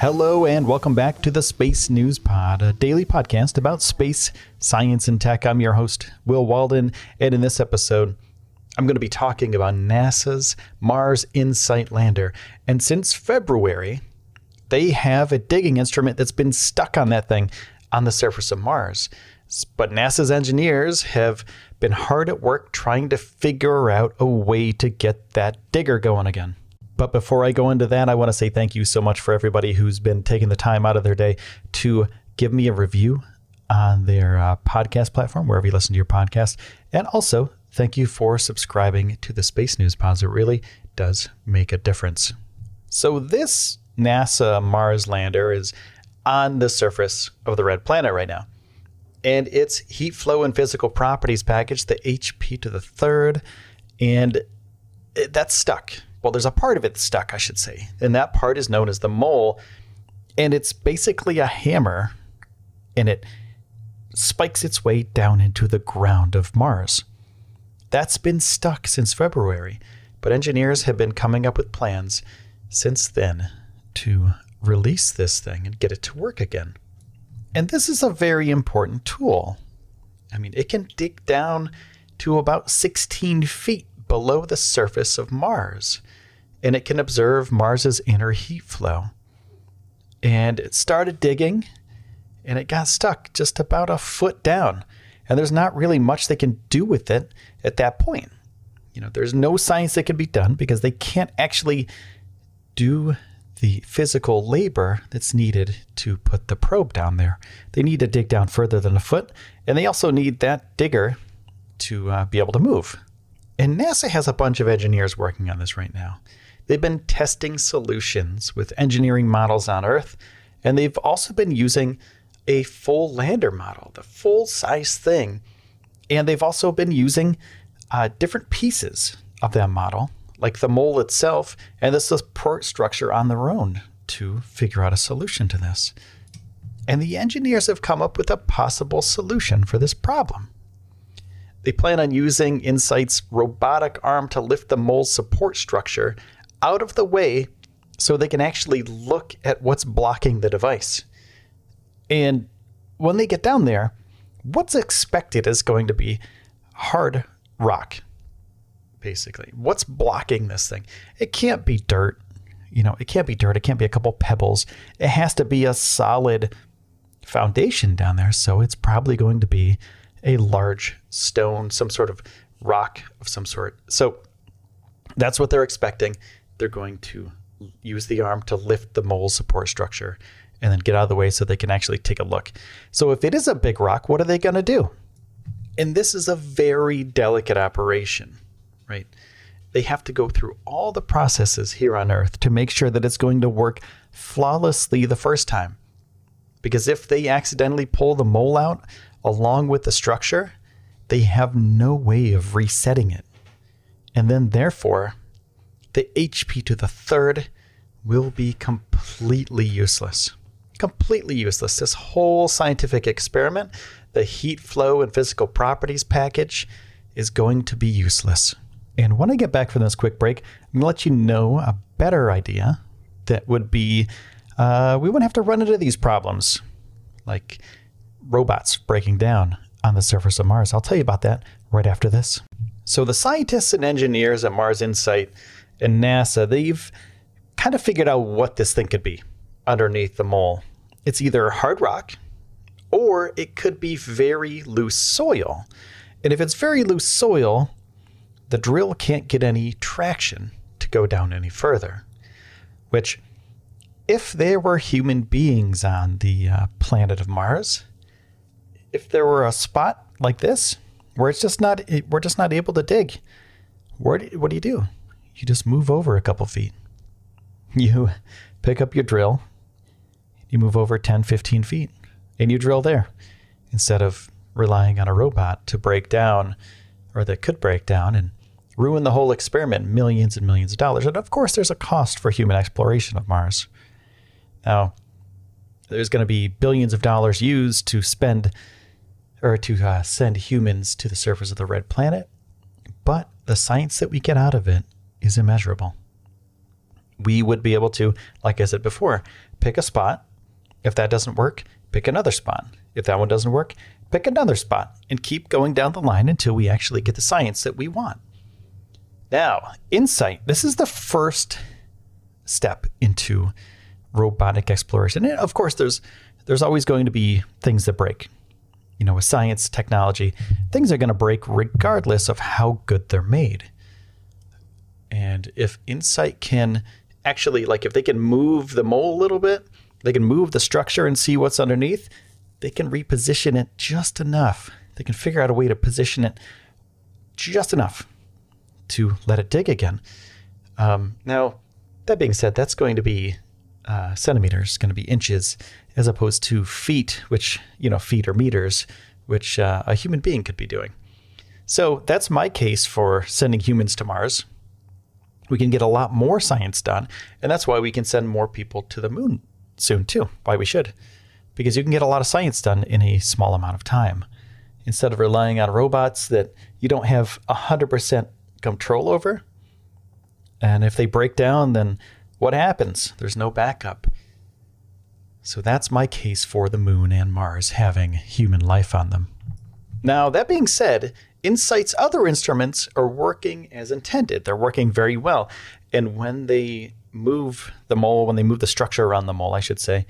Hello, and welcome back to the Space News Pod, a daily podcast about space, science, and tech. I'm your host, Wil Waldon, and in this episode, I'm going to be talking about NASA's Mars InSight lander. And since February, they have a digging instrument that's been stuck on that thing on the surface of Mars. But NASA's engineers have been hard at work trying to figure out a way to get that digger going again. But before I go into that, I want to say thank you so much for everybody who's been taking the time out of their day to give me a review on their uh, podcast platform, wherever you listen to your podcast. And also, thank you for subscribing to the Space News Pods. It really does make a difference. So, this NASA Mars lander is on the surface of the red planet right now. And its heat flow and physical properties package, the HP to the third, and that's stuck well, there's a part of it stuck, I should say. And that part is known as the mole. And it's basically a hammer and it spikes its way down into the ground of Mars. That's been stuck since February, but engineers have been coming up with plans since then to release this thing and get it to work again. And this is a very important tool. I mean, it can dig down to about 16 feet below the surface of Mars and it can observe Mars's inner heat flow. And it started digging and it got stuck just about a foot down. And there's not really much they can do with it at that point. You know, there's no science that can be done because they can't actually do the physical labor that's needed to put the probe down there. They need to dig down further than a foot, and they also need that digger to uh, be able to move. And NASA has a bunch of engineers working on this right now. They've been testing solutions with engineering models on Earth, and they've also been using a full lander model, the full size thing. And they've also been using uh, different pieces of that model, like the mole itself and the support structure on their own, to figure out a solution to this. And the engineers have come up with a possible solution for this problem. They plan on using InSight's robotic arm to lift the mole's support structure out of the way so they can actually look at what's blocking the device. And when they get down there, what's expected is going to be hard rock, basically. What's blocking this thing? It can't be dirt. You know, it can't be dirt. It can't be a couple pebbles. It has to be a solid foundation down there. So it's probably going to be a large stone, some sort of rock of some sort. So that's what they're expecting they're going to use the arm to lift the mole support structure and then get out of the way so they can actually take a look. So if it is a big rock, what are they going to do? And this is a very delicate operation, right? They have to go through all the processes here on Earth to make sure that it's going to work flawlessly the first time. Because if they accidentally pull the mole out along with the structure, they have no way of resetting it. And then, therefore, the HP to the third will be completely useless. Completely useless. This whole scientific experiment, the heat flow and physical properties package, is going to be useless. And when I get back from this quick break, I'm going to let you know a better idea that would be uh, we wouldn't have to run into these problems like robots breaking down on the surface of Mars. I'll tell you about that right after this. So, the scientists and engineers at Mars InSight and NASA, they've kind of figured out what this thing could be underneath the mole. It's either hard rock or it could be very loose soil. And if it's very loose soil, the drill can't get any traction to go down any further. Which, if there were human beings on the uh, planet of Mars, if there were a spot like this where it's just not, we're just not able to dig, what do, what do you do? You just move over a couple feet. You pick up your drill, you move over 10, 15 feet, and you drill there instead of relying on a robot to break down or that could break down and ruin the whole experiment millions and millions of dollars. And of course, there's a cost for human exploration of Mars. Now, there's going to be billions of dollars used to spend or to uh, send humans to the surface of the red planet, but the science that we get out of it is immeasurable. We would be able to, like I said before, pick a spot. If that doesn't work, pick another spot. If that one doesn't work, pick another spot and keep going down the line until we actually get the science that we want. Now, InSight, this is the first step into robotic exploration. And of course, there's there's always going to be things that break. You know, with science, technology, things are going to break regardless of how good they're made. And if InSight can actually, like, if they can move the mole a little bit, they can move the structure and see what's underneath, they can reposition it just enough. They can figure out a way to position it just enough to let it dig again. Um, now, that being said, that's going to be uh, centimeters, going to be inches, as opposed to feet, which, you know, feet or meters, which uh, a human being could be doing. So that's my case for sending humans to Mars. We can get a lot more science done, and that's why we can send more people to the moon soon, too. Why we should because you can get a lot of science done in a small amount of time. Instead of relying on robots that you don't have 100% control over. And if they break down, then what happens? There's no backup. So that's my case for the moon and Mars having human life on them. Now, that being said, InSight's other instruments are working as intended. They're working very well. And when they move the mole, when they move the structure around the mole, I should say,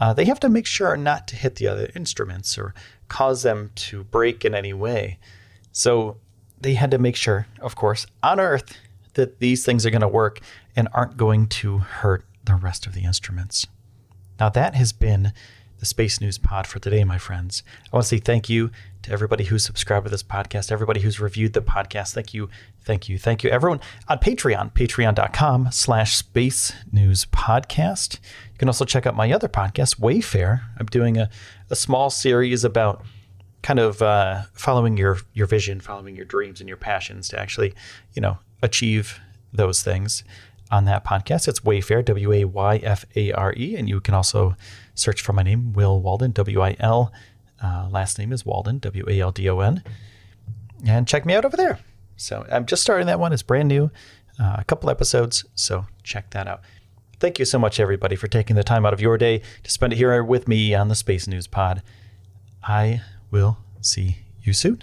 uh, they have to make sure not to hit the other instruments or cause them to break in any way. So they had to make sure, of course, on Earth, that these things are going to work and aren't going to hurt the rest of the instruments. Now, that has been the Space News Pod for today, my friends. I want to say thank you to everybody who's subscribed to this podcast, everybody who's reviewed the podcast. Thank you, thank you, thank you. Everyone on Patreon, patreon.com slash space news podcast. You can also check out my other podcast, Wayfare. I'm doing a, a small series about kind of uh, following your your vision, following your dreams and your passions to actually, you know, achieve those things on that podcast. It's Wayfare, W A Y F A R E. And you can also search for my name, Wil Waldon, W I L. Uh, last name is Waldon, W A L D O N. And check me out over there. So I'm just starting that one. It's brand new, uh, a couple episodes. So check that out. Thank you so much, everybody, for taking the time out of your day to spend it here with me on the Space News Pod. I will see you soon.